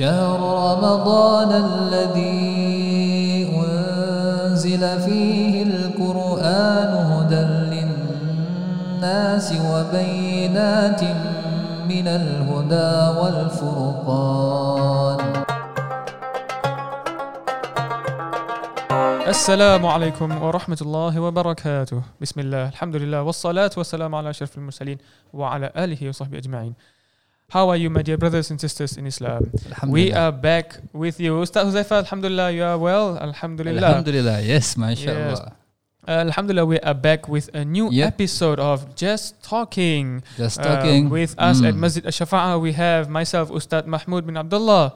شهر رمضان الذي أنزل فيه القرآن هدى للناس وبينات من الهدى والفرقان. السلام عليكم ورحمة الله وبركاته. بسم الله الحمد لله والصلاة والسلام على أشرف المرسلين وعلى آله وصحبه أجمعين. How are you my dear brothers and sisters in Islam? We are back with you Ustaz Huzaifa, Alhamdulillah, you are well? Alhamdulillah Alhamdulillah, yes, Masya Yes. Uh, Alhamdulillah, we are back with a new Yep. episode of Just Talking Just Uh, talking. with us at Mm. Masjid Al-Shafa'ah we have myself Ustaz Mahmoud bin Abdullah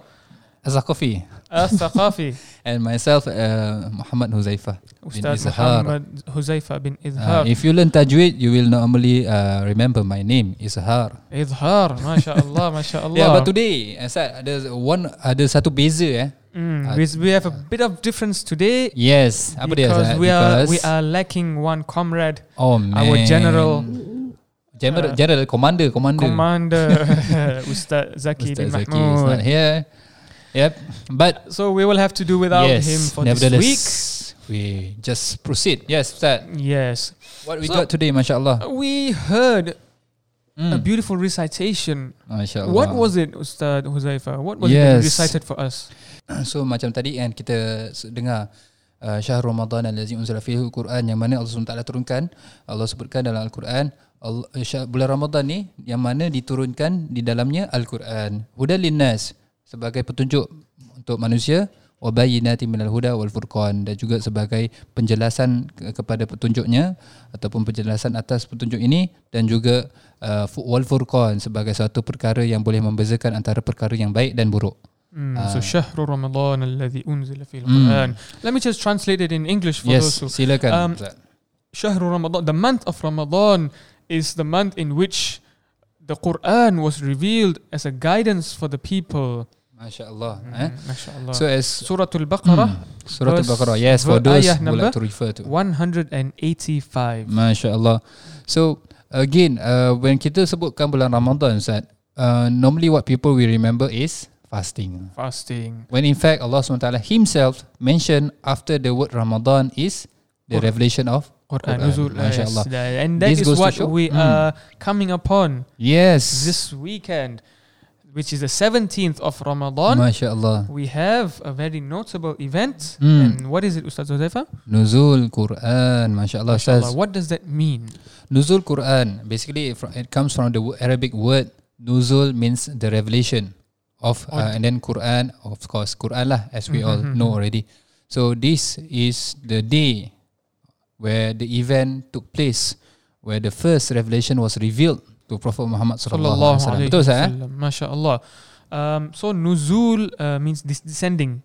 Azakafi. Al-Thaqafi And myself, uh, Muhammad Huzaifah. Ustaz Izhar. Muhammad Huzaifa bin Uh, if you learn tajweed, you will normally uh, remember my name, Izhar. Izhar, Masya Allah, Masya Allah Yeah, but today, Asad, ada one ada satu beza eh. Mm, Uh, we, we have a bit of difference today Yes, apa dia because we are Because- we are lacking one comrade, oh man. our general General, uh, general commander, commander. commander Ustaz Zaki bin Ustaz Zaki is not here. Yep. But So we will have to do without yes, him for this week. we just proceed. Yes, Ustaz. Yes, What we So- got today, mashallah. we heard a Mm. beautiful recitation. Mashallah. What was it, Ustaz Huzaifa? What was it that Yes. recited for us? So macam tadi kan kita dengar uh, syahr Ramadan allazi unzila fihi al-Quran yang mana Allah SWT turunkan Allah sebutkan dalam al-Quran Allah, bulan Ramadan ni yang mana diturunkan di dalamnya al-Quran hudan linnas sebagai petunjuk untuk manusia wa bayyinatin minal huda wal furqan dan juga sebagai penjelasan ke- kepada petunjuknya ataupun penjelasan atas petunjuk ini dan juga uh, fu- wal furqan sebagai satu perkara yang boleh membezakan antara perkara yang baik dan buruk Mm, Ah. so شهر رمضان الذي أنزل فيه Mm. القرآن. Let me just translate it in English for yes those who silakan Um, Ustaz. شهر رمضان the month of Ramadan is the month in which the Quran was revealed as a guidance for the people. Masya Allah. Eh? Mm, Masya Allah. So as Surah Al-Baqarah Surah verse- Al-Baqarah. Yes, for those who like to refer to. 185. Masya Allah. So again, uh, when kita sebutkan bulan Ramadan, Ustaz, uh, normally what people will remember is fasting. Fasting. When in fact Allah SWT himself mentioned after the word Ramadan is the Quran. revelation of Quran. Quran. Yes, And that This is what we Mm. are coming upon Yes. this weekend, which is the 17th of Ramadan. Masya Allah. We have a very notable event. Mm. And what is it, Ustaz Huzaifa? Nuzul Quran. Masya Allah. Ustaz. Mashallah, What does that mean? Nuzul Quran basically it it comes from the Arabic word nuzul means the revelation of uh, and then Quran of course Quran lah as we all Mhm, know mhm. already. So this is the day where the event took place where the first revelation was revealed to Prophet Muhammad sallallahu alaihi wasallam. Betul? Eh? wasallam. MashaAllah. Um, so nuzul uh, means dis- descending.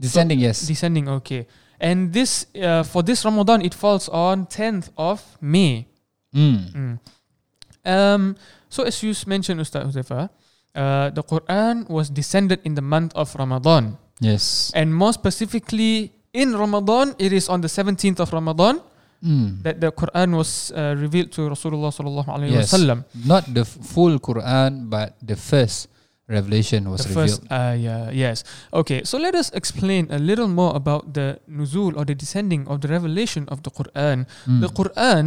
Descending yes. Descending, okay. And this uh, for this Ramadan, it falls on 10th of May. Mm. Mm. Um, so as you mentioned, Ustaz Huzaifa, uh, the Quran was descended in the month of Ramadan. Yes. And more specifically, in Ramadan, it is on the 17th of Ramadan Mm. that the Quran was uh, revealed to Rasulullah sallallahu alaihi Yes. wasallam. Not the full Quran but the first revelation was The revealed. first ayah, yes. Okay, so let us explain a little more about the nuzul or the descending of the revelation of the Quran. Mm. The Quran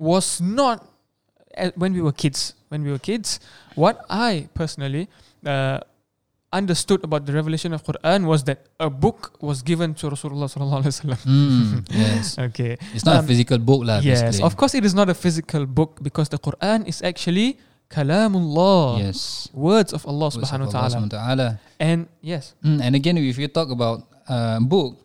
was not uh, when we were kids. When we were kids, what I personally uh, understood about the revelation of Quran was that a book was given to Rasulullah sallallahu alaihi wasallam. Mm. Yes. Okay. It's not a Um, physical book lah Yes, basically. of course it is not a physical book because the Quran is actually kalamullah. Yes. Words of Allah Words subhanahu wa ta'ala. And yes, Mm, and again, if you talk about uh, book,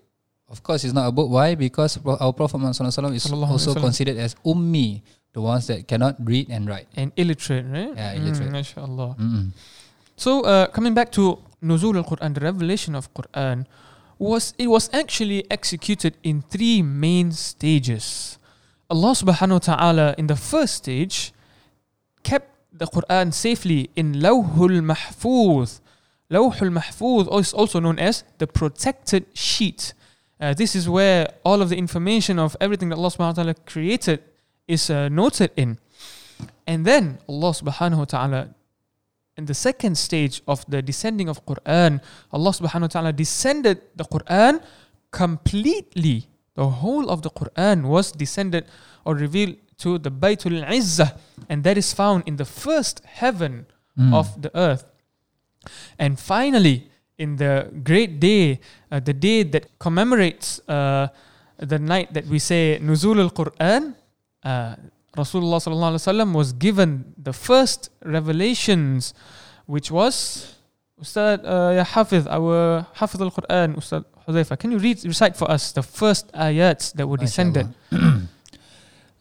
of course, it's not a book. Why? Because our Prophet Muhammad sallallahu alaihi wasallam is also considered as ummi, the ones that cannot read and write. and illiterate, right? Yeah, illiterate. Mm, mashallah. Mm-mm. So uh, coming back to nuzul al-Quran, the revelation of Quran, was it was actually executed in three main stages. Allah subhanahu wa ta'ala in the first stage kept the Quran safely in Lawhul Mahfuz. Lawhul Mahfuz is also known as the protected sheet. Uh, this is where all of the information of everything that Allah subhanahu wa ta'ala created is uh, noted in. And then Allah subhanahu wa ta'ala in the second stage of the descending of Quran, Allah subhanahu wa ta'ala descended the Quran completely. The whole of the Quran was descended or revealed to the Baytul Izzah, and that is found in the first heaven Mm. of the earth. And finally, in the great day, uh, the day that commemorates uh, the night that we say Nuzul al Quran, uh, Rasulullah sallallahu alaihi wasallam was given the first revelations, which was Ustad uh, Hafiz, our Hafiz al Quran, Ustad Huzaifa. Can you read recite for us the first ayats that were descended?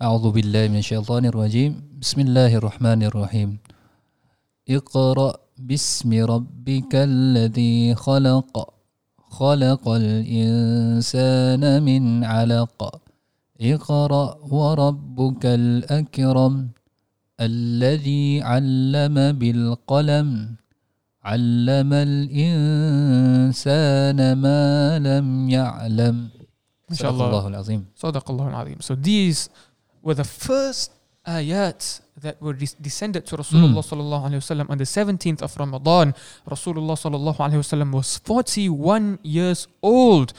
أعوذ بالله من الشيطان الرجيم بسم الله الرحمن الرحيم اقرأ باسم ربك الذي خلق خلق الإنسان من علق اقرأ وربك الأكرم الذي علم بالقلم علم الإنسان ما لم يعلم ما شاء صدق الله. الله العظيم Sadaqallahu al-Azim. So these were the first ayats that were des- descended to Rasulullah hmm. sallallahu alaihi wasallam on the 17th of Ramadan. Rasulullah sallallahu alaihi wasallam was 41 years old.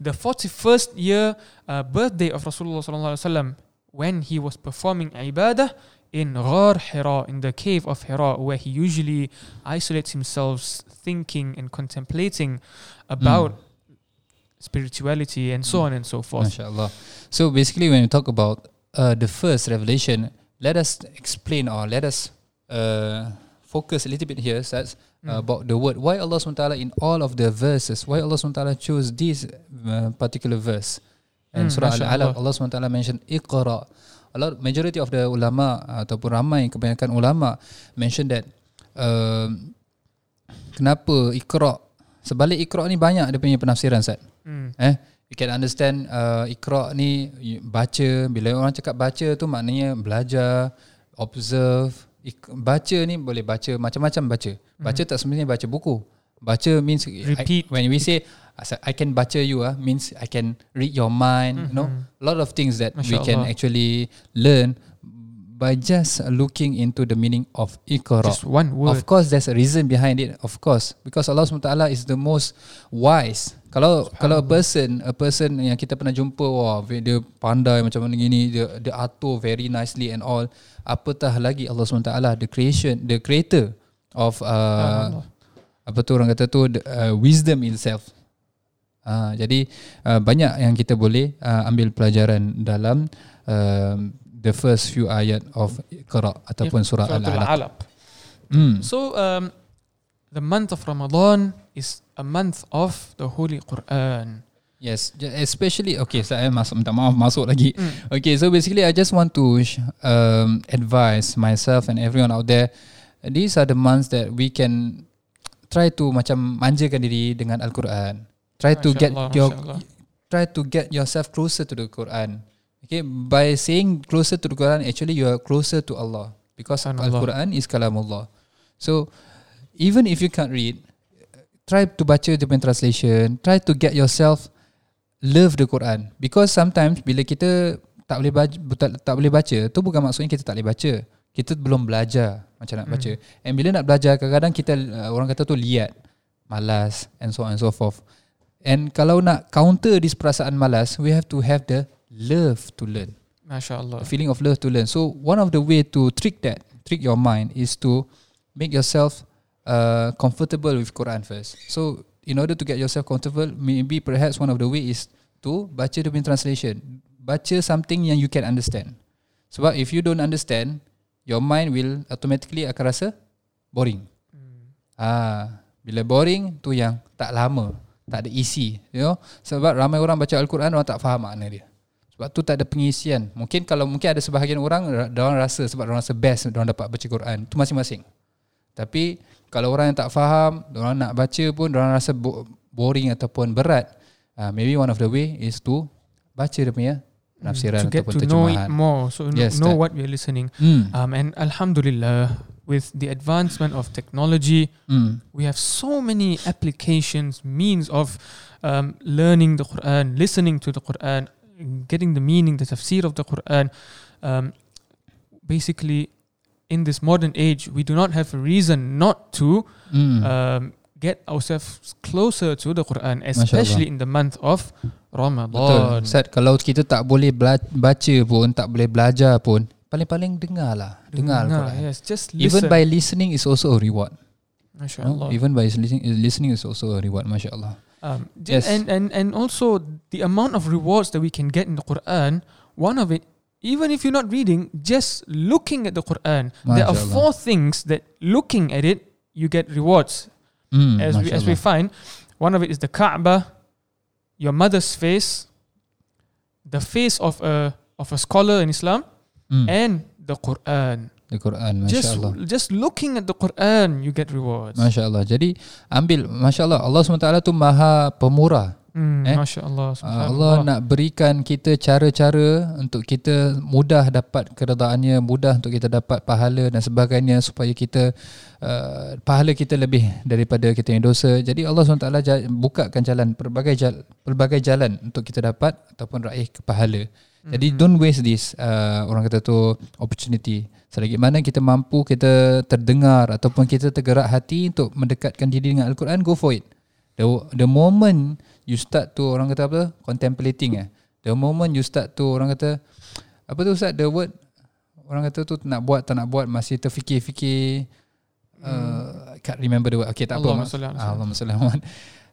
The 41st year uh, birthday of Rasulullah sallallahu alaihi wasallam when he was performing ibadah in Ghar Hira, in the cave of Hira, where he usually isolates himself, thinking and contemplating about hmm. spirituality and so hmm. on and so forth. MashaAllah. So basically, when we talk about uh, the first revelation, let us explain or let us uh, focus a little bit here Sats, uh, about the word. Why Allah SWT in all of the verses, why Allah SWT chose this uh, particular verse? And Hmm, Surah Al-Alaq, Allah. SWT mentioned Iqra. Allah, majority of the ulama ataupun ramai kebanyakan ulama mention that um, kenapa Iqra sebalik Iqra ni banyak dia punya penafsiran Sat. Mm. Eh, you can understand uh, Iqra ni baca bila orang cakap baca tu maknanya belajar, observe. Ik- baca ni boleh baca macam-macam baca. Baca tak sebenarnya baca buku. Baca means Repeat. I, when we say I can baca you ah means I can read your mind, you know. A lot of things that we Masya can Allah. actually learn by just looking into the meaning of Iqra. Just one word. Of course there's a reason behind it of course because Allah SWT is the most wise. Kalau kalau a person a person yang kita pernah jumpa wah dia pandai macam mana gini dia dia atur very nicely and all apatah lagi Allah SWT the creation the creator of uh, Allah. apa tu orang kata tu the, uh, wisdom itself. Uh, jadi uh, banyak yang kita boleh uh, ambil pelajaran dalam uh, the first few ayat of Iqra ataupun surah. Al-Alaq. Hmm. So um, the month of Ramadan is a month of the Holy Quran. Yes, especially okay. Saya masuk minta maaf masuk lagi. Okay, so basically I just want to um, advise myself and everyone out there. These are the months that we can try to macam manjakan diri dengan Al Quran. Try to Masya get Allah, your try to get yourself closer to the Quran. Okay, by saying closer to the Quran, actually you are closer to Allah because Al. Quran is kalamullah. So even if you can't read, try to baca the translation. Try to get yourself love the Quran because sometimes bila kita tak boleh baca, tak, tak boleh baca, tu bukan maksudnya kita tak boleh baca. Kita belum belajar macam nak baca. And bila nak belajar, kadang-kadang kita uh, orang kata tu liat, malas and so on and so forth. And kalau nak counter this perasaan malas, we have to have the love to learn. Masya Allah. A feeling of love to learn. So one of the way to trick that, trick your mind is to make yourself uh, comfortable with Quran first. So in order to get yourself comfortable, maybe perhaps one of the way is to baca the translation. Baca something yang you can understand. Sebab if you don't understand, your mind will automatically akan rasa boring. Ah, bila boring tu yang tak lama, tak ada isi, you know. Sebab ramai orang baca al-Quran orang tak faham makna dia. Sebab tu tak ada pengisian. Mungkin kalau mungkin ada sebahagian orang dia orang rasa sebab dia orang rasa best dia orang dapat baca Quran. Tu masing-masing. Tapi kalau orang yang tak faham, orang nak baca pun orang rasa bo- boring ataupun berat. Uh, maybe one of the way is to baca dia punya penafsiran to get ataupun to know it terjemahan. more, so Yes, know that- what we are listening. Hmm. Um, and Alhamdulillah, with the advancement of technology, Hmm. we have so many applications, means of um, learning the Quran, listening to the Quran, getting the meaning, the tafsir of the Quran. Um, basically, in this modern age, we do not have a reason not to Hmm. um, get ourselves closer to the Quran, especially in the month of Betul. Ramadan. Ustaz, kalau kita tak boleh bela- baca pun, tak boleh belajar pun, paling-paling dengar lah. Dengar Dengar, Al-Quran. yes, just Even by listening is also a reward. No? Even by listening, listening is also a reward. Masya Allah. Um, Yes. and, and, and also the amount of rewards that we can get in the Quran, one of it, even if you're not reading, just looking at the Quran, there are MashaAllah. four things that looking at it, you get rewards. Hmm, as we as we find, one of it is the Kaaba, your mother's face, the face of a of a scholar in Islam, Hmm, and the Quran. the Quran. Masya Just just looking at the Quran, you get rewards. Masya Allah. Jadi ambil, Masya Allah. Allah SWT tu maha pemurah. Mm, Eh? Masya Allah. Ah, Allah nak berikan kita cara-cara untuk kita mudah dapat keredaannya, mudah untuk kita dapat pahala dan sebagainya supaya kita uh, pahala kita lebih daripada kita yang dosa. Jadi Allah SWT bukakan jalan pelbagai jalan, pelbagai jalan untuk kita dapat ataupun raih ke pahala. Jadi don't waste this uh, orang kata tu opportunity. Selagi mana kita mampu kita terdengar ataupun kita tergerak hati untuk mendekatkan diri dengan Al-Quran go for it. The the moment you start to orang kata apa contemplating eh. The moment you start to orang kata apa tu Ustaz the word orang kata tu nak buat tak nak buat masih terfikir-fikir uh, I can't remember the word. Okay tak Allahumma apa. Ah, Allahumma salli ala Muhammad.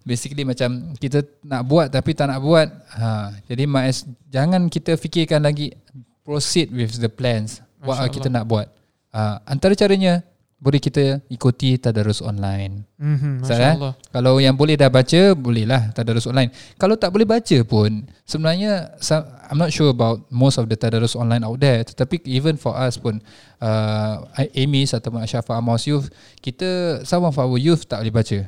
Basically macam kita nak buat tapi tak nak buat. Ha, jadi mas jangan kita fikirkan lagi proceed with the plans. What Masya are kita nak buat. Uh, antara caranya boleh kita ikuti tadarus online. Mm-hmm, Ustaz, Masya eh? Kalau yang boleh dah baca, bolehlah tadarus online. Kalau tak boleh baca pun, sebenarnya I'm not sure about most of the tadarus online out there. Tetapi even for us pun, uh, Amis ataupun Ashafa Amos Youth, kita, some of our youth tak boleh baca.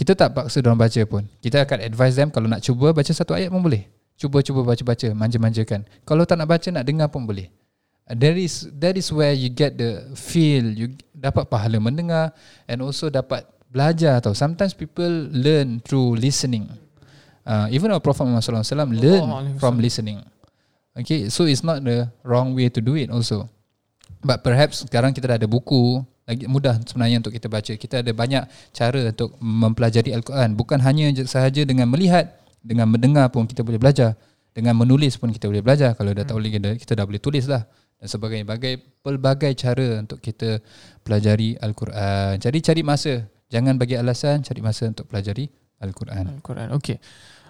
Kita tak paksa diorang baca pun. Kita akan advise them kalau nak cuba baca satu ayat pun boleh. Cuba-cuba baca-baca, manja-manjakan. Kalau tak nak baca, nak dengar pun boleh. That is that is where you get the feel, you dapat pahala mendengar and also dapat belajar tau. Sometimes people learn through listening. Uh, even our Prophet Muhammad Sallallahu learn alaihi from wasallam. listening. Okay, so it's not the wrong way to do it also. But perhaps sekarang kita dah ada buku lagi mudah sebenarnya untuk kita baca. Kita ada banyak cara untuk mempelajari Al-Quran. Bukan hanya sahaja dengan melihat, dengan mendengar pun kita boleh belajar. Dengan menulis pun kita boleh belajar. Kalau dah tak boleh kita, kita dah boleh tulis lah dan sebagainya. Bagai pelbagai cara untuk kita pelajari Al-Quran. Jadi cari masa. Jangan bagi alasan, cari masa untuk pelajari Al-Quran. Quran. Okay.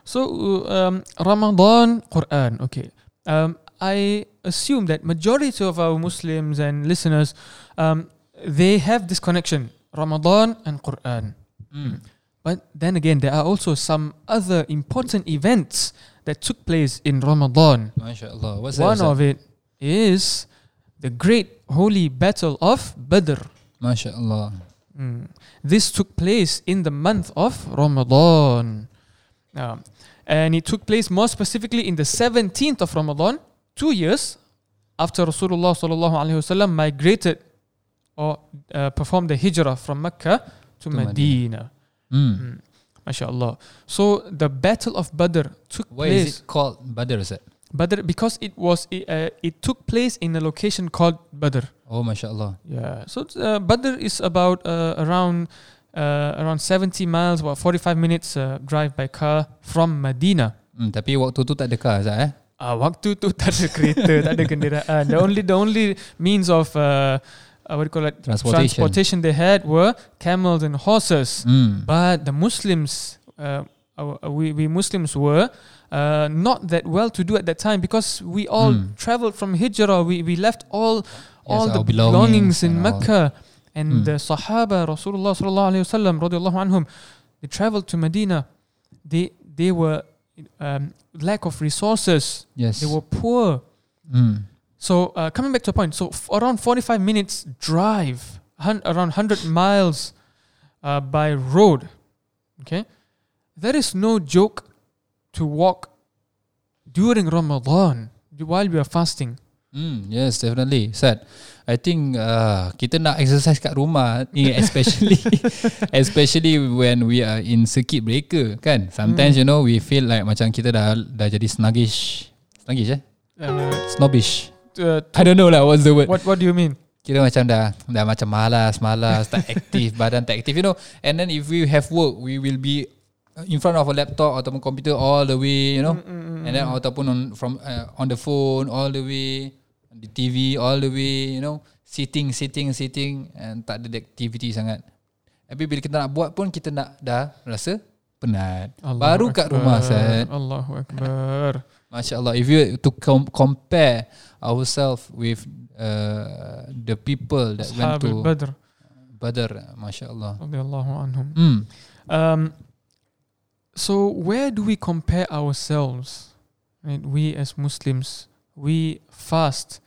So um, Ramadan Quran. Okay. Um, I assume that majority of our Muslims and listeners, um, they have this connection Ramadan and Quran. Hmm. But then again, there are also some other important events that took place in Ramadan. Masya Allah. What's One that? of it is the great holy battle of Badr. Masya Allah. Mm. This took place in the month of Ramadan. Um, and it took place more specifically in the 17th of Ramadan, two years after Rasulullah sallallahu alaihi wasallam migrated or uh, performed the hijrah from Mecca to, To Medina. Hmm. Mm. MashaAllah. So the Battle of Badr took Why place. is it called Badr? Is it? Badr because it was uh, it took place in a location called Badr. Oh, Masya Allah. Yeah. So uh, Badr is about uh, around uh, around 70 miles, about 45 minutes uh, drive by car from Medina. Hmm, tapi waktu tu tak ada car, Zat, eh? Ah, waktu tu tak ada kereta, tak ada kenderaan. The only the only means of uh, uh, what do you call it Transportation. transportation they had were camels and horses. Hmm. But the Muslims, uh, we, we Muslims were uh, not that well to do at that time because we all Hmm. traveled from Hijrah. We, we left all all Yes, the belongings belongings in all. Mecca. And Hmm. the Sahaba, Rasulullah sallallahu alaihi wasallam, radiallahu anhum, they traveled to Medina. They they were um, lack of resources. Yes. They were poor. Hmm. So uh, coming back to the point, so f- around 45 minutes drive, hun- around 100 miles uh, by road, okay? There is no joke to walk during Ramadan while we are fasting. Hmm, yes, definitely. Sad. I think uh, kita nak exercise kat rumah ni especially especially when we are in circuit breaker kan. Sometimes Hmm. you know we feel like macam kita dah dah jadi sluggish. Sluggish eh? Uh, Snobbish. uh, I don't know lah what's the word. what what do you mean? kira macam dah dah macam malas, malas, tak aktif, badan tak aktif, you know. And then if we have work, we will be in front of a laptop ataupun computer all the way, you know. Mm, And then ataupun on from uh, on the phone all the way, the TV all the way, you know. Sitting, sitting, sitting and tak ada activity sangat. Tapi bila kita nak buat pun kita nak dah rasa penat. Allahu Baru kat rumah Akbar. Ustaz. Allahu Akbar. Masya Allah. If you to com- compare ourselves with uh, the people that went Ashab to al-Badr Badr, Masya Allah. radiyallahu anhum. Hmm. Um, so where do we compare ourselves? Right? We as Muslims, we fast.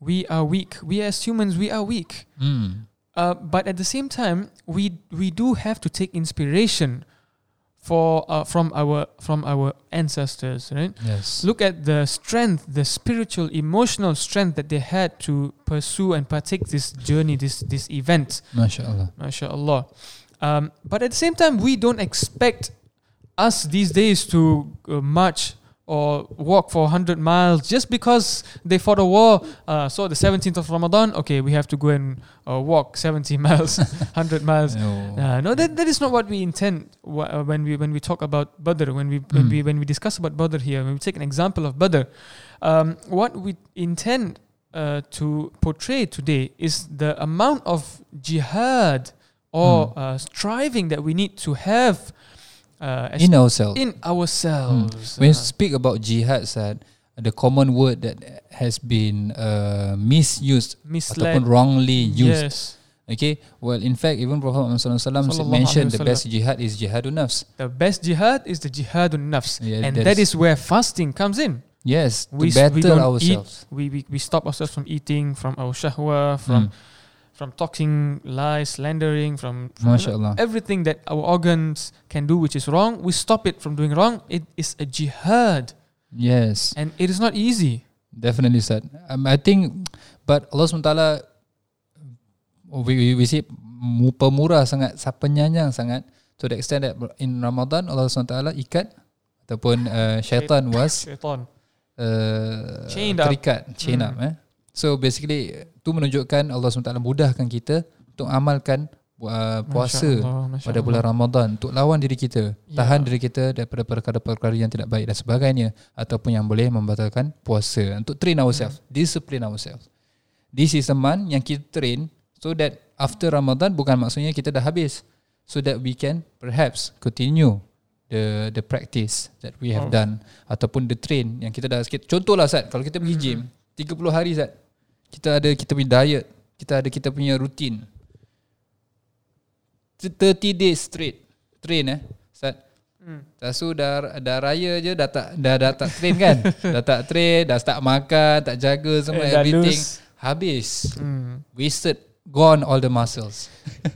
We are weak. We as humans, we are weak. Hmm. Uh, but at the same time, we we do have to take inspiration for uh, from our from our ancestors, right? Yes. Look at the strength, the spiritual, emotional strength that they had to pursue and partake this journey, this this event. Masya Allah. MashaAllah. Um, but at the same time, we don't expect us these days to uh, march or walk for 100 miles just because they fought a war. Uh, so the 17th of Ramadan, okay, we have to go and uh, walk 70 miles, 100 miles. No. Uh, no, that, that is not what we intend wh- uh, when we when we talk about Badr. When we when Mm. we when we discuss about Badr here, when we take an example of Badr, um, what we intend uh, to portray today is the amount of jihad or uh, striving that we need to have uh, In ourselves. in ourselves. When you Uh, speak about jihad, Sad, the common word that has been uh, misused misled. ataupun wrongly used. Yes, Okay. Well, in fact, even Prophet Muhammad SAW Sallallahu mentioned alaihi the best jihad is jihadun nafs. the best jihad is the jihadun nafs, Yeah, and that that is where fasting comes in. Yes, to we, s- battle we ourselves. eat. We, we we stop ourselves from eating, from our shahwa, from Mm. From talking lies, slandering, from, from everything that our organs can do, which is wrong. We stop it from doing wrong. It is a jihad, Yes, and it is not easy. definitely, Sad. Um, I think, but Allah SWT, we, we, we see mu- pemurah sangat, sa- penyayang sangat, to the extent that in Ramadan, Allah SWT ikat, ataupun uh, syaitan was Shaitan. uh, Chained up. terikat, chain Hmm. up. Eh. So basically, tu menunjukkan Allah SWT mudahkan kita untuk amalkan uh, puasa Masya Allah, Masya pada Allah. bulan Ramadan untuk lawan diri kita, Ya. tahan diri kita daripada perkara-perkara yang tidak baik dan sebagainya ataupun yang boleh membatalkan puasa untuk train ourselves, Hmm. discipline ourselves. This is a month yang kita train so that after Ramadan bukan maksudnya kita dah habis so that we can perhaps continue the the practice that we have Oh. done ataupun the train yang kita dah sikit contohlah Sat kalau kita pergi Mhm. gym 30 hari Sat kita ada kita punya diet kita ada kita punya rutin 30 days straight train eh Sat Hmm. Lepas tu dah, dah raya je dah tak dah, dah tak train kan dah tak train dah start makan tak jaga semua Eh, everything habis Hmm. wasted gone all the muscles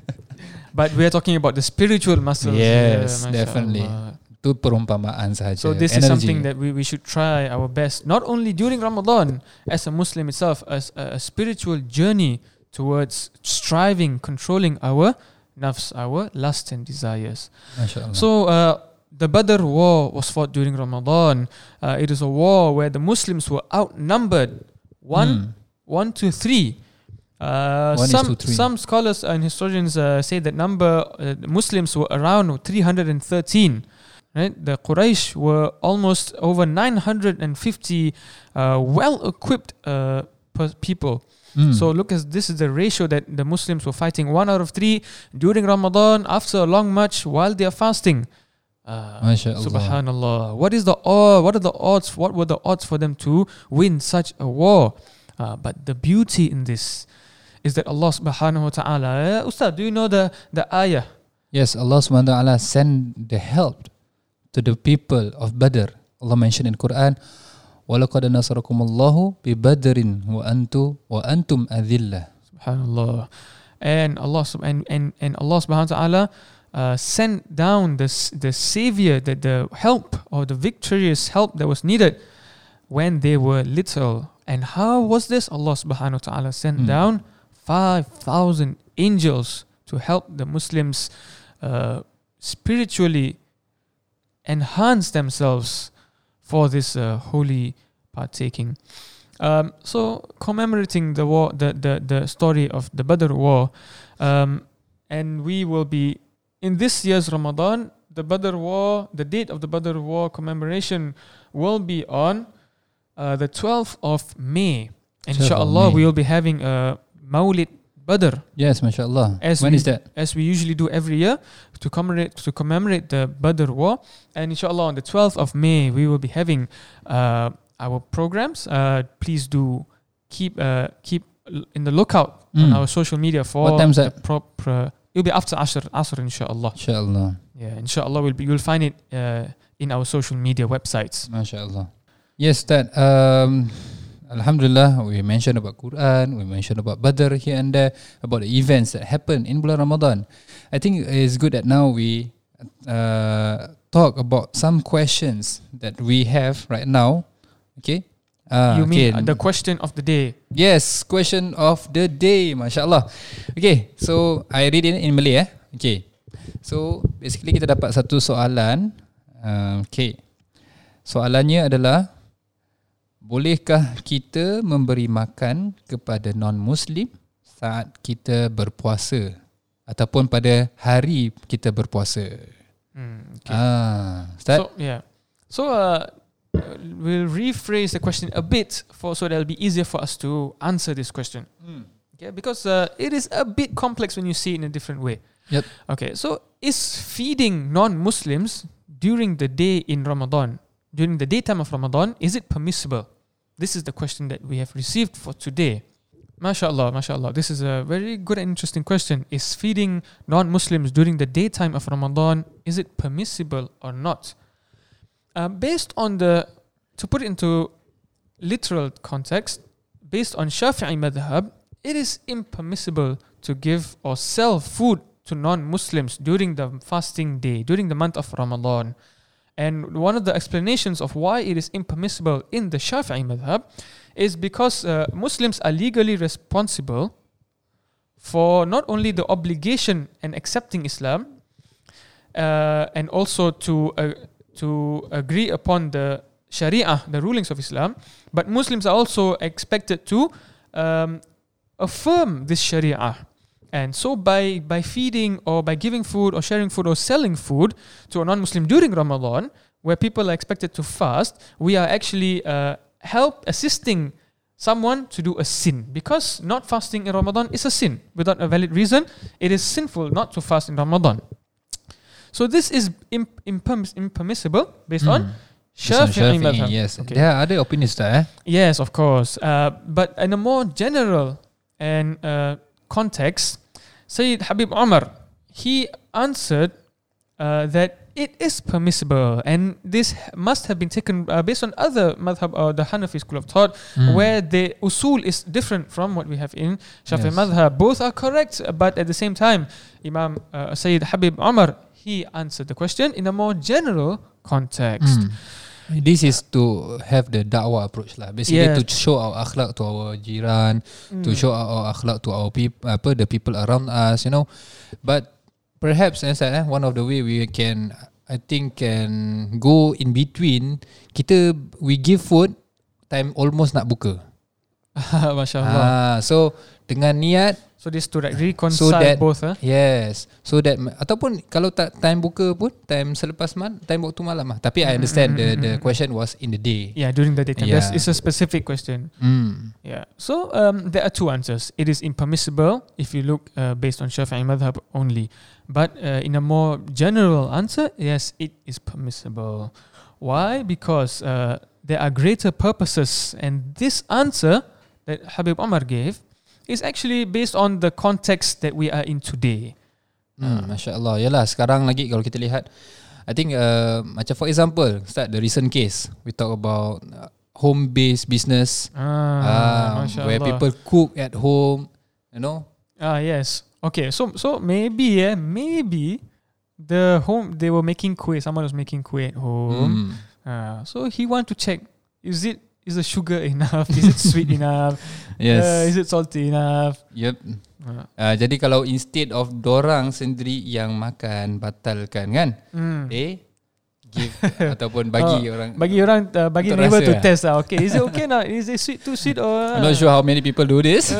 But we are talking about the spiritual muscles. Yes, Masya definitely. Allah. Tu perumpamaan sahaja So this is something that we, we should try our best, not only during Ramadan as a Muslim itself, as a, a spiritual journey towards striving, controlling our nafs, our lust and desires. So uh, the Badr war was fought during Ramadan. Uh, it is a war where the Muslims were outnumbered one Hmm. one to three. Uh, One some three. some scholars and historians uh, say that number uh, Muslims were around 313. Right, the Quraysh were almost over 950 uh, well-equipped uh, people. Hmm. So look as this is the ratio that the Muslims were fighting one out of three during Ramadan after a long march while they are fasting. Uh, Subhanallah. What is the odd, what are the odds? What were the odds for them to win such a war? Uh, but the beauty in this is that Allah subhanahu wa ta'ala uh, Ustaz, do you know the, the ayah? Yes, Allah Subhanahu wa Taala send the help to the people of Badr. Allah mentioned in Quran, وَلَقَدْ نَصَرَكُمُ اللَّهُ بِبَدْرٍ وَأَنْتُمْ وَأَنْتُمْ أَذِلَّةٌ Subhanallah. And Allah sub- and, and, and Allah subhanahu wa ta'ala uh, sent down the, s- the savior, the, the help or the victorious help that was needed when they were little. And how was this? Allah subhanahu wa ta'ala sent Hmm. down 5,000 angels to help the Muslims uh, spiritually enhance themselves for this uh, holy partaking. Um, so commemorating the war, the, the, the story of the Badr war, um, and we will be in this year's Ramadan. The Badr war, the date of the Badr war commemoration will be on uh, the 12th of May. 12th of Inshallah, we will be having a Maulid Badr Yes, mashallah. As when we- is that? as we usually do every year to commemorate to commemorate the Badr war. And inshallah, on the 12th of May, we will be having uh, our programs. Uh, please do keep uh, keep in the lookout on Mm. our social media for What time's the that? proper. It'll be after Asr, Asr, inshallah. Inshallah. Yeah, inshallah, we'll be, you'll find it uh, in our social media websites. MashaAllah. Yes, that um, Alhamdulillah, we mentioned about Quran, we mentioned about Badr here and there, about the events that happen in bulan Ramadan. I think it's good that now we uh, talk about some questions that we have right now. Okay. Uh, you mean okay. the question of the day? Yes, question of the day, masya-Allah. Okay, so I read it in Malay eh. Okay. So basically kita dapat satu soalan. Uh, okay. Soalannya adalah bolehkah kita memberi makan kepada non-muslim saat kita berpuasa ataupun pada hari kita berpuasa? Hmm, okay. Ah, Ustaz. So yeah. So uh, uh, we'll rephrase the question a bit for so that it'll be easier for us to answer this question. Hmm. Okay, because uh, it is a bit complex when you see it in a different way. Yep. Okay, so is feeding non-Muslims during the day in Ramadan, during the daytime of Ramadan, is it permissible? This is the question that we have received for today. MashaAllah, MashaAllah. This is a very good and interesting question. Is feeding non Muslims during the daytime of Ramadan, is it permissible or not? Uh, based on the, to put it into literal context, based on Shafi'i madhab, it is impermissible to give or sell food to non-Muslims during the fasting day, during the month of Ramadan. And one of the explanations of why it is impermissible in the Shafi'i madhab is because uh, Muslims are legally responsible for not only the obligation and accepting Islam, uh, and also to uh, to agree upon the Sharia, the rulings of Islam, but Muslims are also expected to um, affirm this Sharia. And so by by feeding or by giving food or sharing food or selling food to a non-Muslim during Ramadan, where people are expected to fast, we are actually uh, help assisting someone to do a sin because not fasting in Ramadan is a sin without a valid reason. It is sinful not to fast in Ramadan. So this is imp- imperm- impermissible based on Based on Shafi'i madhab. Yes. Okay. There are other opinions eh. Yes, of course. Uh, but in a more general and uh, context, Sayyid Habib Umar, he answered uh, that it is permissible, and this must have been taken uh, based on other madhab or the Hanafi school of thought, Mm. where the usul is different from what we have in Shafi'i Yes. madhab. Both are correct, but at the same time, Imam uh, Sayyid Habib Umar he answered the question in a more general context. Mm. This is to have the da'wah approach lah. Basically Yes. to show our akhlak to our jiran, to Mm. show our akhlak to our people, apa the people around us, you know. But perhaps as eh, one of the way we can, I think can go in between. Kita we give food time almost nak buka. Masya Allah. Ah, so dengan niat So this to like reconcile that- both, huh? Yes So that Ataupun Kalau tak time buka pun Time selepas mal Time waktu malam lah Tapi I understand The the question was In the day Yeah, during the daytime. That's Yeah. it's a specific question. mm. Yeah. So um, there are two answers. It is impermissible if you look uh, based on Shafi'i madhab only, but uh, in a more general answer, yes, it is permissible. Why? Because uh, there are greater purposes, and this answer that Habib Omar gave is actually based on the context that we are in today. Hmm, Masya Allah Yalah sekarang lagi Kalau kita lihat I think uh, Macam for example Start the recent case We talk about uh, Home-based business Ah, um, Where Allah. people cook at home You know Ah yes. Okay, so so maybe yeah, maybe the home they were making kuih. Someone was making kuih at home. Hmm. Ah, so he want to check is it is the sugar enough? is it sweet enough? Yes Uh, is it salty enough? Yep Ah. uh, Jadi kalau instead of Dorang sendiri yang makan Batalkan kan Mm. They give ataupun bagi Oh, orang. Bagi orang uh, bagi neighbor to lah. test lah. Okay, is it okay now? Is it sweet too sweet or I'm not sure how many people do this.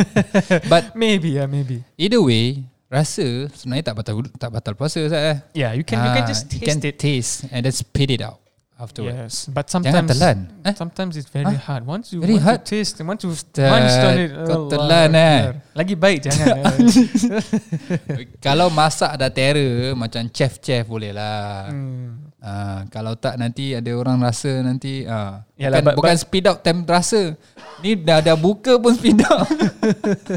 But Maybe yeah, maybe. either way, rasa sebenarnya tak batal tak batal puasa saya. Yeah, you can you can Ah, just you taste can it. taste and then spit it out afterwards. Yes, but Jangan sometimes telan. Eh? sometimes it's very Huh? hard. Once you Very want hard? to taste, once you munch on it, kau Allah telan, eh. Lagi baik jangan. Kalau masak ada terror macam chef-chef boleh lah. hmm. Ah, kalau tak nanti ada orang rasa nanti ah Yalah, bukan, but- bukan speed up time rasa. Ni dah dah buka pun speed up.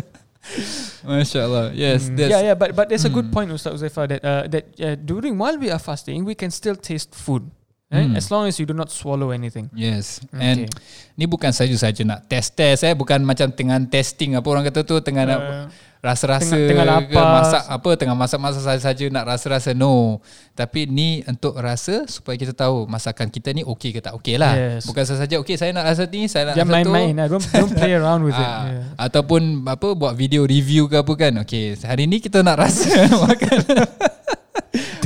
Masya Allah. Yes, Mm, yeah, yeah, but but there's a good Mm. point, Ustaz Uzaifa, that uh, that uh, during while we are fasting, we can still taste food, right? Mm. As long as you do not swallow anything. Yes. And Okay. ni bukan saja-saja nak test-test eh, bukan macam tengah testing apa orang kata tu tengah nak Uh, rasa-rasa tengah- tengah ke masak apa tengah masak-masak saja-saja nak rasa-rasa no. Tapi ni untuk rasa supaya kita tahu masakan kita ni okey ke tak okey lah. Yes. Bukan saja okey saya nak rasa ni, saya nak Jangan rasa tu. main-main. lah. Don't don't play around with it. Ah, Yeah. Ataupun apa buat video review ke apa kan. Okey, hari ni kita nak rasa makan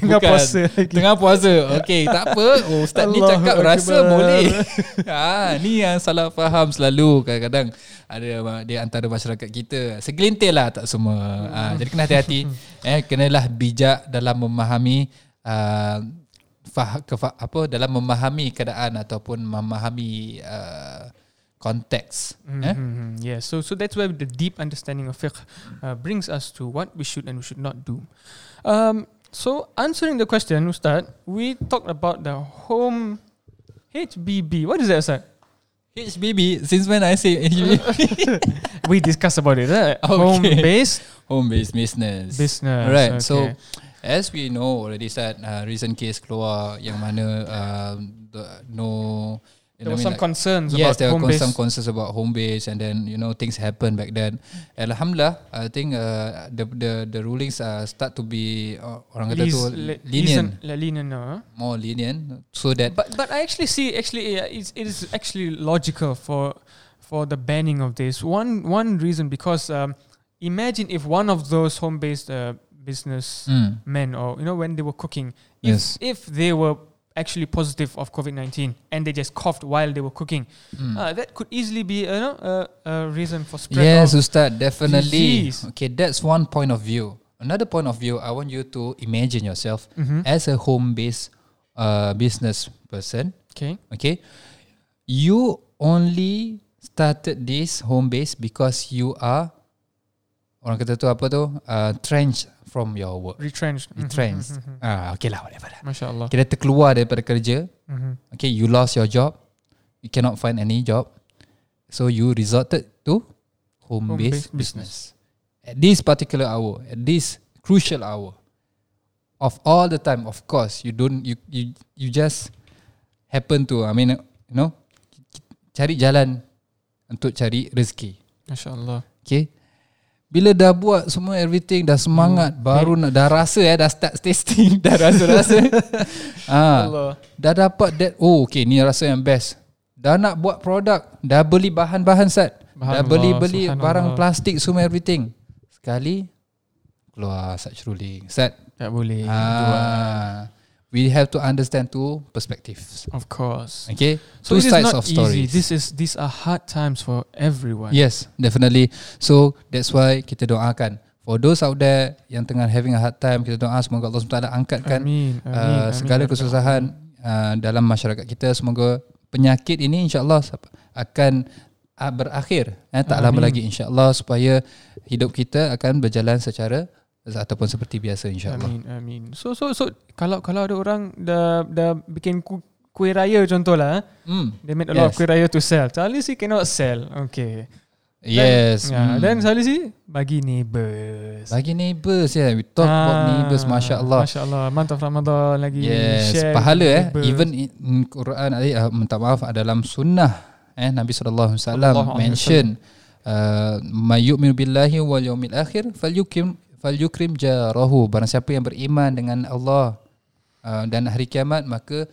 Tengah Bukan. puasa lagi. Tengah puasa. Okey, tak apa. Oh, ustaz ni Allahu cakap rasa Akbar. boleh. ha, ni yang salah faham selalu kadang-kadang ada di antara masyarakat kita. Segelintir lah tak semua. Ha, jadi kena hati-hati. eh kenalah bijak dalam memahami uh, fah, kefa, apa dalam memahami keadaan ataupun memahami uh, konteks. Eh? Mhm, Yeah, so so that's where the deep understanding of fiqh uh, brings us to what we should and we should not do. Um, so answering the question, Ustad, we talked about the home HBB. What is that, Ustad? HBB, since when I say HBB? we discussed about it, right? Okay. Home based Home-based business. business. Right. So okay. as we know already said uh, recent case keluar yang mana uh, the, no there were some like- concerns yes, about there were home con- based. some concerns about home base, and then you know things happened back then. Alhamdulillah, I think uh, the the the rulings uh, start to be uh, orang kata tu lenient, lenient, no, more lenient, so that But but I actually see actually uh, it's, it is actually logical for for the banning of this. One one reason because um, imagine if one of those home based uh, business Mm, men or you know when they were cooking, if yes, if they were actually positive of COVID nineteen and they just coughed while they were cooking, mm. uh, that could easily be you know a, a reason for spread. Yes, of, Ustaz, definitely. disease. Okay, that's one point of view. Another point of view, I want you to imagine yourself Mhm. as a home-based uh, business person. okay. Okay, you only started this home base because you are orang kata tu apa tu uh, trenched from your work. Retrenched. Retrenched. mhm, mhm. Ah, okay lah, whatever. lah. Masya Allah. Kita terkeluar daripada kerja. Mhm. Okay, you lost your job. You cannot find any job. So you resorted to home-based Home-based business. At this particular hour, at this crucial hour of all the time, of course, you don't you you you just happen to I mean, you know, cari jalan untuk cari rezeki. Masya Allah. Okay. Bila dah buat semua everything dah semangat Hmm. baru nak dah rasa eh dah start tasting dah rasa-rasa. ah, Allah. dah dapat that oh okay ni rasa yang best. Dah nak buat produk, dah beli bahan-bahan set. Dah Subhanallah, beli-beli barang plastik semua everything. Sekali keluar such ruling. Set. Tak boleh. jual. We have to understand two perspectives. Of course. Okay? So two sides not of stories. easy. This is these are hard times for everyone. Yes, definitely. So that's why kita doakan for those out there yang tengah having a hard time, kita doa semoga Allah SWT angkatkan Amin. Amin. uh, amin. segala kesusahan uh, dalam masyarakat kita. Semoga penyakit ini insya-Allah akan uh, berakhir eh, tak lama Amin. lagi insya-Allah supaya hidup kita akan berjalan secara ataupun seperti biasa insya-Allah. Amin. Amin. So so so kalau kalau ada orang dah dah bikin ku, kuih raya contohlah, eh, Hmm. they made a lot of kuih raya to sell. Sali si cannot sell. Okay. Yes. Yeah. hmm. Then Sali si bagi neighbors. bagi neighbours ya. We talk about Ah, neighbours masya-Allah. Masya Allah. Month of Ramadan lagi. Yes, share pahala eh. Even in Quran ada uh, minta maaf ada dalam sunnah eh Nabi sallallahu alaihi wasallam mention uh, may yu'minu billahi wal yaumil akhir falyukrim falyukrim jarahu barang siapa yang beriman dengan Allah uh, dan hari kiamat maka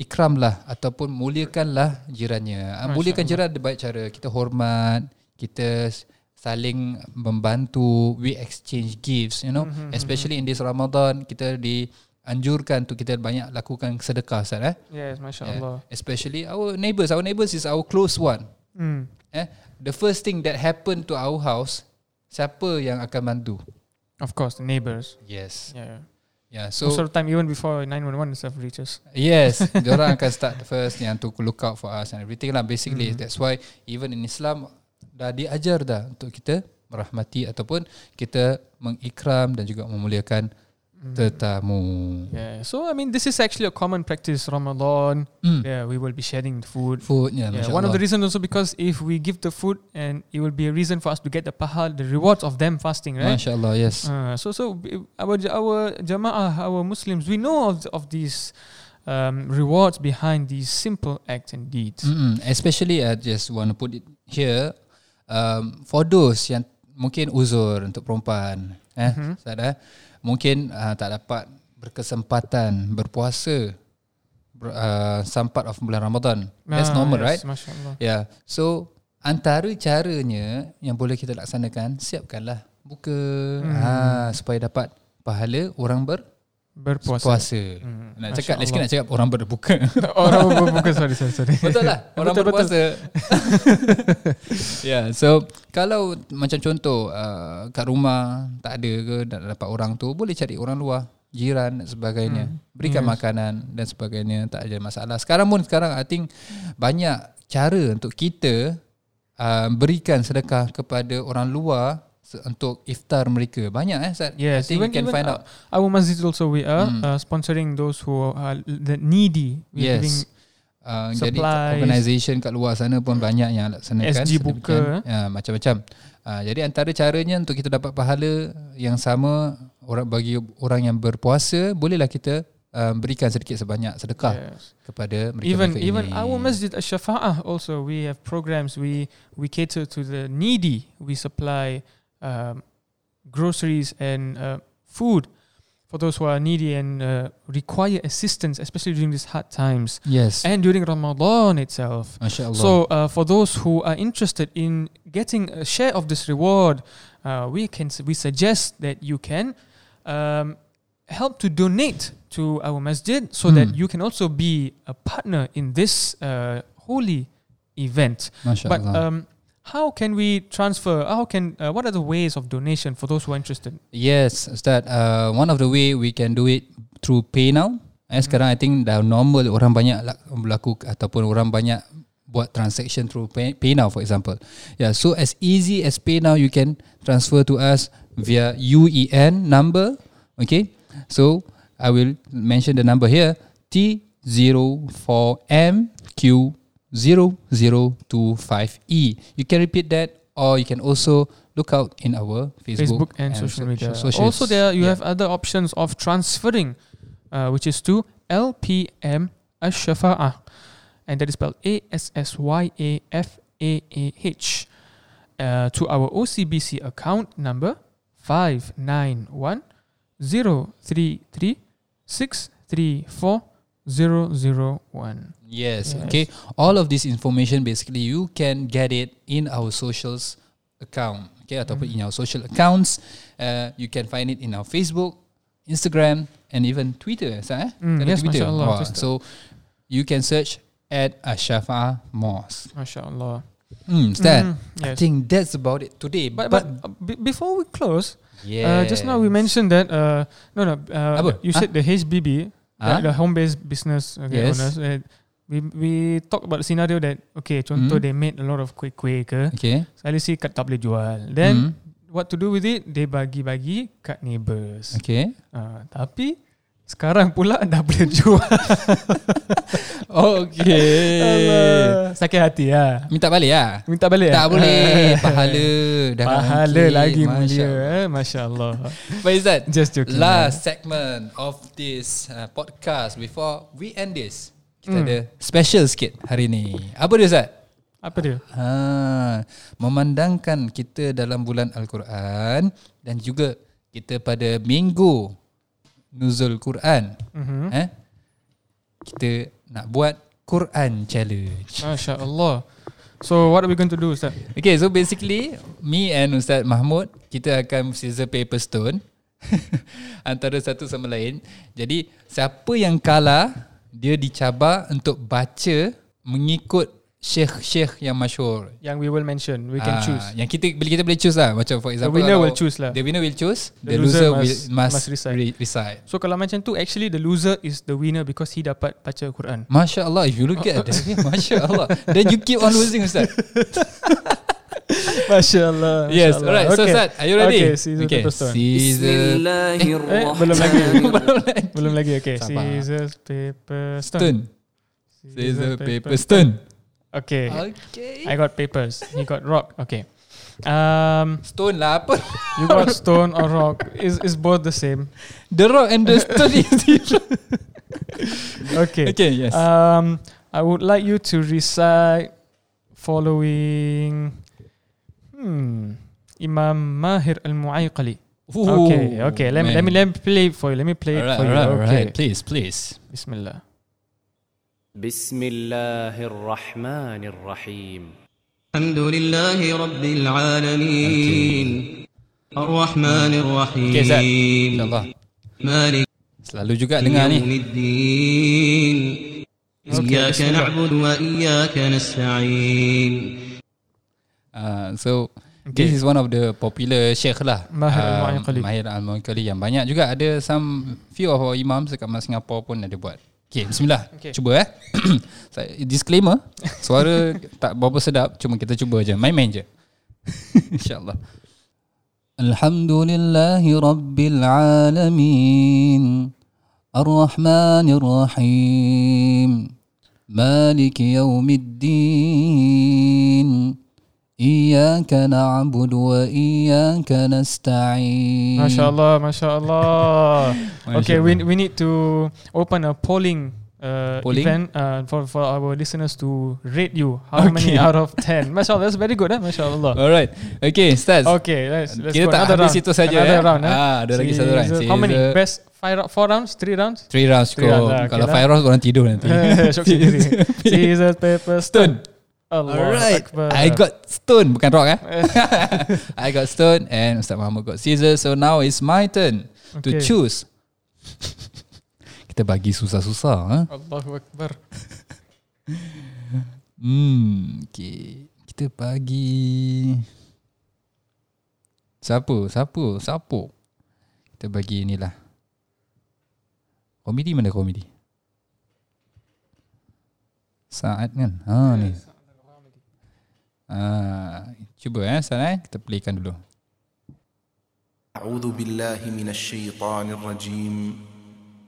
ikramlah ataupun muliakanlah jirannya. Masya muliakan Allah. jiran ada banyak cara. Kita hormat, kita saling membantu, we exchange gifts, you know. Mhm, Especially in this Ramadan kita di anjurkan untuk kita banyak lakukan sedekah Ustaz eh. Yes, mashallah. Yeah. Especially our neighbours. Our neighbours is our close one. Mm. Eh, the first thing that happen to our house, siapa yang akan bantu? Of course, the neighbors. Yes. Yeah. Yeah. So, Most of the time, even before 911 stuff reaches. yes, orang akan start first yang to look out for us and everything lah. Basically, that's why even in Islam dah diajar dah untuk kita merahmati ataupun kita mengikram dan juga memuliakan tetamu. Yeah. So I mean, this is actually a common practice. Ramadan. Mm. Yeah, we will be sharing the food. Food, yeah, Yeah, one of the reasons also because if we give the food and it will be a reason for us to get the pahal, the rewards of them fasting, right? MashaAllah, yes. Uh, so so our our jamaah, our Muslims, we know of of these um, rewards behind these simple acts and deeds. Mm-mm. Especially I just want to put it here um, for those yang mungkin uzur untuk perempuan eh Mhm. mm-hmm. Mungkin uh, tak dapat berkesempatan berpuasa ber, uh, some part of bulan Ramadan. That's Ah, normal, yes, right? MashaAllah. Yeah. So antara caranya yang boleh kita laksanakan siapkanlah buka Hmm. ha supaya dapat pahala orang berpuasa. Berpuasa. Puasa. Hmm. Nak cakap Masya lagi nak cakap orang berbuka. Orang berbuka sorry sorry sorry. Betul lah Orang Betul, berpuasa Yeah So Kalau macam contoh uh, Kat rumah Tak ada ke Tak dapat orang tu Boleh cari orang luar Jiran dan sebagainya Hmm. Berikan Yes. makanan Dan sebagainya Tak ada masalah Sekarang pun sekarang I think Banyak cara untuk kita uh, Berikan sedekah Kepada orang luar Untuk iftar mereka Banyak eh Ustaz I Yes, think even, you can even find uh, out our masjid also we are Hmm. uh, sponsoring those who are the needy. Giving Yes Uh, jadi organisation kat luar sana pun banyak yang laksanakan SG buka, eh? ya, macam-macam. Uh, jadi antara caranya untuk kita dapat pahala yang sama orang bagi orang yang berpuasa bolehlah kita uh, berikan sedikit sebanyak sedekah yes. kepada mereka even mereka even ini. our masjid ash-shafa'ah also we have programs we we cater to the needy we supply um, groceries and uh, food for those who are needy and uh, require assistance especially during these hard times Yes. and during ramadan itself Masya-Allah. so uh, for those who are interested in getting a share of this reward uh, we can we suggest that you can um, help to donate to our masjid so that Hmm. you can also be a partner in this uh, holy event. Masya-Allah. But um, how can we transfer? Uh, how can uh, what are the ways of donation for those who are interested? Yes, that Uh, one of the way we can do it through PayNow. Eh, hmm. sekarang I think dah normal orang banyak berlaku ataupun orang banyak buat transaction through pay, PayNow for example. Yeah, so as easy as PayNow you can transfer to us via UEN number. Okay, so I will mention the number here T04MQ 0025E. You can repeat that or you can also look out in our Facebook, Facebook and, and, social media. Socials. Also, there you yeah. have other options of transferring, uh, which is to LPM Ash and that is spelled A S S Y A F A A H, uh, to our OCBC account number 591 three four zero zero one. Yes, Yes. okay. All of this information basically you can get it in our socials account. Okay, ataupun in our social accounts. Uh, you can find it in our Facebook, Instagram, and even Twitter. Sah, eh? Mm, yes, Twitter. mashallah, So you can search at Ashafa Mosque. MashaAllah. Hmm, Ustaz, Mhm, I think that's about it today. But, but, uh, be- before we close, yes. Uh, just now we mentioned that uh, no no uh, you said the HBB Ah? the, the home based business okay, Yes. owners uh, we we talked about the scenario that okay contoh Hmm. they made a lot of kuih kuih ke Okay. sekali si kat tak boleh jual then Hmm. what to do with it they bagi-bagi kat neighbours Okay. uh, tapi sekarang pula dah boleh jual Okay. Allah, sakit hati lah Minta balik lah. minta balik Tak ah? boleh. Pahala. dah pahala mungkin. lagi Masya mulia Allah. eh Masya Allah Baik Ustaz. just joking Last segment of this uh, podcast before we end this. Kita Hmm. ada special sikit hari ni. Apa dia Ustaz? apa dia Ha, memandangkan kita dalam bulan Al-Quran dan juga kita pada minggu Nuzul Quran. Mhm. Eh? Kita nak buat Quran challenge. Masya Allah. So what are we going to do, Ustaz? Okay, so basically me and Ustaz Mahmud kita akan scissor paper stone. antara satu sama lain. Jadi siapa yang kalah dia dicabar untuk baca mengikut syekh-syekh yang masyhur. Yang we will mention, we can Ah, choose. Yang kita bila kita boleh choose lah. Macam for The example winner kalau will choose lah. The winner will choose, the, The loser, loser will, must- must, must recite. Re- recite. So kalau macam tu, actually the loser is the winner because he dapat baca Quran. Masya Allah, if you look at that, Masya Allah. Then you keep on losing, Ustaz. Masya Allah. Yes, alright. So, Ustaz, are you ready? Okay, scissors, okay. paper, stone. Scissors, Eh, belum lagi. belum lagi. Okay, Sabar. scissors, paper, stone. stone. Scissors, paper, stone. Okay. Okay. I got papers. He got rock. Okay. Um, Stone lah apa? you got stone or rock. Is is both the same? The rock and the stone is different. Okay. Okay, yes. Um, I would like you to recite following. Hmm. Imam Mahir Al Muayqali. Okay. Okay. Let me let me let me play for you. Let me play it Alright, for you. alright, okay. alright. Please, please. Bismillah. بسم الله الرحمن الرحيم الحمد لله رب العالمين الرحمن Okay, Zat. الرحيم InsyaAllah. مالك Selalu juga dengar يوم ni. الدين إياك بسم الله. نعبد وإياك نستعين Uh, so, Okay. this is one of the popular sheikh lah. Mahir Um, Al-Mu'ayqali. Mahir Al-Mu'ayqali yang banyak juga. Ada some few of our imams dekat Singapore pun ada buat. Okay, bismillah. Okay. Cuba eh. Disclaimer, suara tak berapa sedap. Cuma kita cuba je. Main-main je. InsyaAllah. Alhamdulillahi Rabbil Alamin Ar-Rahman Rahim Maliki Yawmiddin إياك نعبد وإياك نستعين Masya Allah, Masya Allah. okay, we Allah. we need to open a polling. Uh, Polling? event uh, for for our listeners to rate you how many Okay. out of 10 Masya Allah that's very good eh? Masya Allah Alright Okay Staz okay let's, let's Kita go tak another habis round itu saja, another eh? round eh? Ah, ada lagi satu round. Scissors- how many Scissors. best five rou- four rounds three rounds Three rounds Three cukup rounds lah, Kalau okay five rounds orang tidur nanti Syok sendiri scissors paper stone Allah Alright. Akbar. I got stone. Bukan rock eh? I got stone And Ustaz Muhammad got scissors. So now it's my turn To Okay. choose. Kita bagi susah-susah eh? Allahu Akbar. Hmm Okay. Kita bagi Siapa? Siapa? Siapa? Kita bagi inilah. Komedi mana komedi? Saat kan? Ha ni Ah, cuba eh Ustaz eh kita pelikan dulu. A'udzu billahi minasy syaithanir rajim.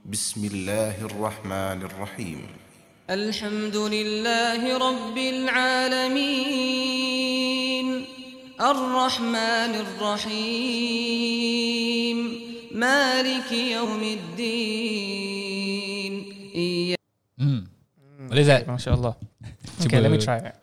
Bismillahirrahmanirrahim. Alhamdulillahi rabbil alamin. Ar-Rahmanir Rahim. Maliki yaumiddin. Iya. Hmm. Boleh Zat? Masya Allah. Okay, let me try it.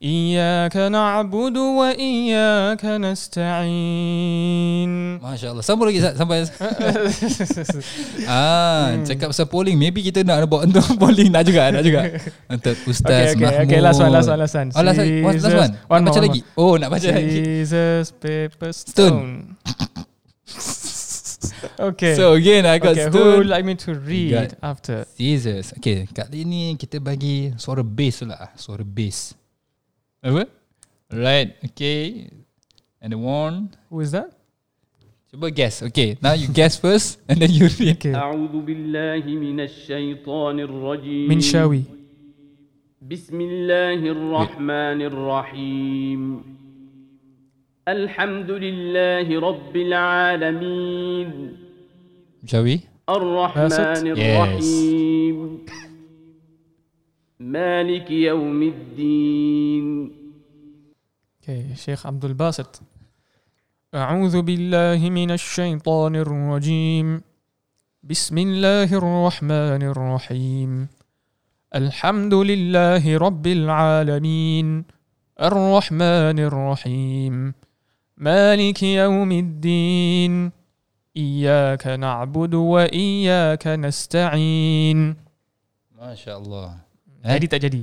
إياك نعبد وإياك نستعين Masya Allah Sambung lagi Zat Sampai Ah, cakap pasal polling Maybe kita nak buat untuk polling Nak juga Nak juga Untuk Ustaz Okay, okay, Mahmud okay, last one, last one, last one. Oh last one What, Last Scissors. one One Nak baca more, lagi Oh nak baca lagi Jesus, paper, Stone. stone. okay. So again I got okay, who stone would like me to read got- after? Scissors Okay Kali ni kita bagi Suara bass pula Suara bass Apa? Right Okay And the one Who is that? Cuba guess Okay Now you guess first And then you read Okay. أعوذ بالله من الشيطان الرجيم Min Shawi. بسم الله الرحمن الرحيم الحمد لله رب العالمين we? الرحمن Yes. مالك يوم الدين. Okay, Sheikh Abdul Basit. أعوذ بالله من الشيطان الرجيم بسم الله الرحمن الرحيم الحمد لله رب العالمين الرحمن الرحيم مالك يوم الدين إياك نعبد وإياك نستعين Masya Allah. Eh? Jadi tak jadi?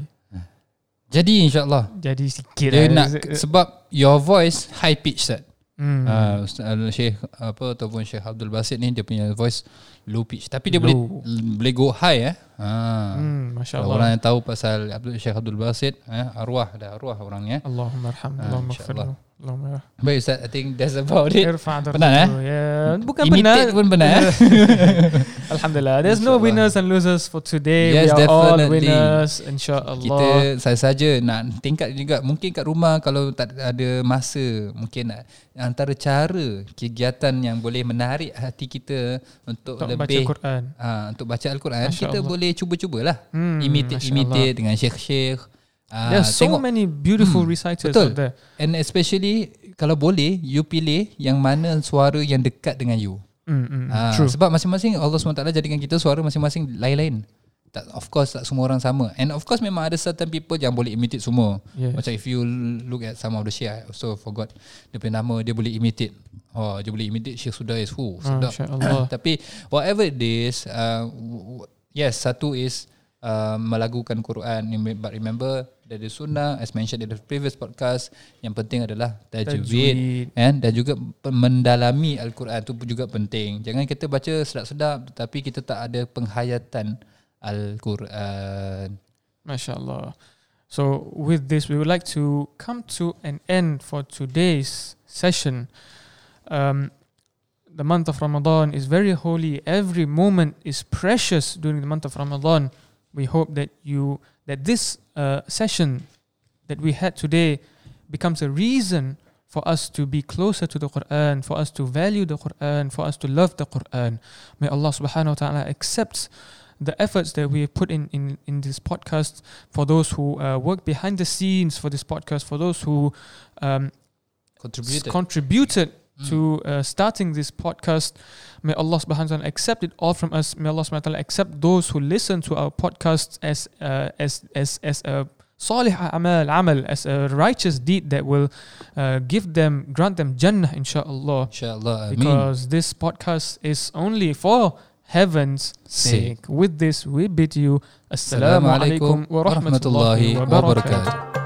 Jadi insyaAllah. Jadi sikit Dia lah. nak sebab your voice high pitch set. Hmm. Uh, Ustaz uh, Syekh apa ataupun Syekh Abdul Basit ni dia punya voice low pitch tapi dia Low. boleh boleh go high eh. Ha. Hmm, Masya Allah. orang yang tahu pasal Abdul Syekh Abdul Basit eh arwah dah arwah orangnya. Allahumma arham, Ah, Allahumma lahu. Allahumma Baik Ustaz, I think that's about it. irfa darjatuhu. Benar, eh? Ya, bukan Imitate benar. pun benar eh. Alhamdulillah. There's no winners and losers for today. Yes, we are all definitely. winners insyaAllah. Kita saja-saja nak tingkat juga mungkin kat rumah kalau tak ada masa mungkin nak antara cara kegiatan yang boleh menarik hati kita untuk, untuk baca lebih Quran. ha, untuk baca al-Quran Masya kita Allah. boleh cuba-cubalah Hmm, imitate Masya imitate dengan syekh-syekh Ah, There's so tengok many beautiful reciters betul. out there. and especially kalau boleh you pilih yang mana suara yang dekat dengan you. Mm, mm, Ah, True. sebab masing-masing Allah SWT jadikan kita suara masing-masing lain-lain. Tak, of course tak semua orang sama. And of course memang ada certain people yang boleh imitate semua. Yes. Macam if you look at some of the Syekh, I also forgot dia punya nama, dia boleh imitate. Oh, dia boleh imitate Syekh Sudais. Hu, sedap. Masya Allah. Tapi whatever it is, uh, yes, satu is uh, melagukan Quran. But remember, dari sunnah, as mentioned in the previous podcast, yang penting adalah tajwid. Tajwid. Kan? Dan juga mendalami Al-Quran tu juga penting. Jangan kita baca sedap-sedap tapi kita tak ada penghayatan Al-Quran. Masya Allah. So with this, we would like to come to an end for today's session. Um, the month of Ramadan is very holy. Every moment is precious during the month of Ramadan. We hope that you that this uh, session that we had today becomes a reason for us to be closer to the Quran, for us to value the Quran, for us to love the Quran. May Allah subhanahu wa ta'ala accept the efforts that we have put in, in, in this podcast, for those who uh, work behind the scenes for this podcast, for those who um, s- Contributed. contributed to uh, starting this podcast. May Allah subhanahu wa ta'ala accept it all from us. May Allah subhanahu wa ta'ala accept those who listen to our podcasts as uh, as as as a salih amal amal as a righteous deed that will uh, give them grant them jannah inshallah InsyaAllah. Amin. because this podcast is only for heaven's Sake. sake with this we bid you assalamu alaikum wa rahmatullahi wa barakatuh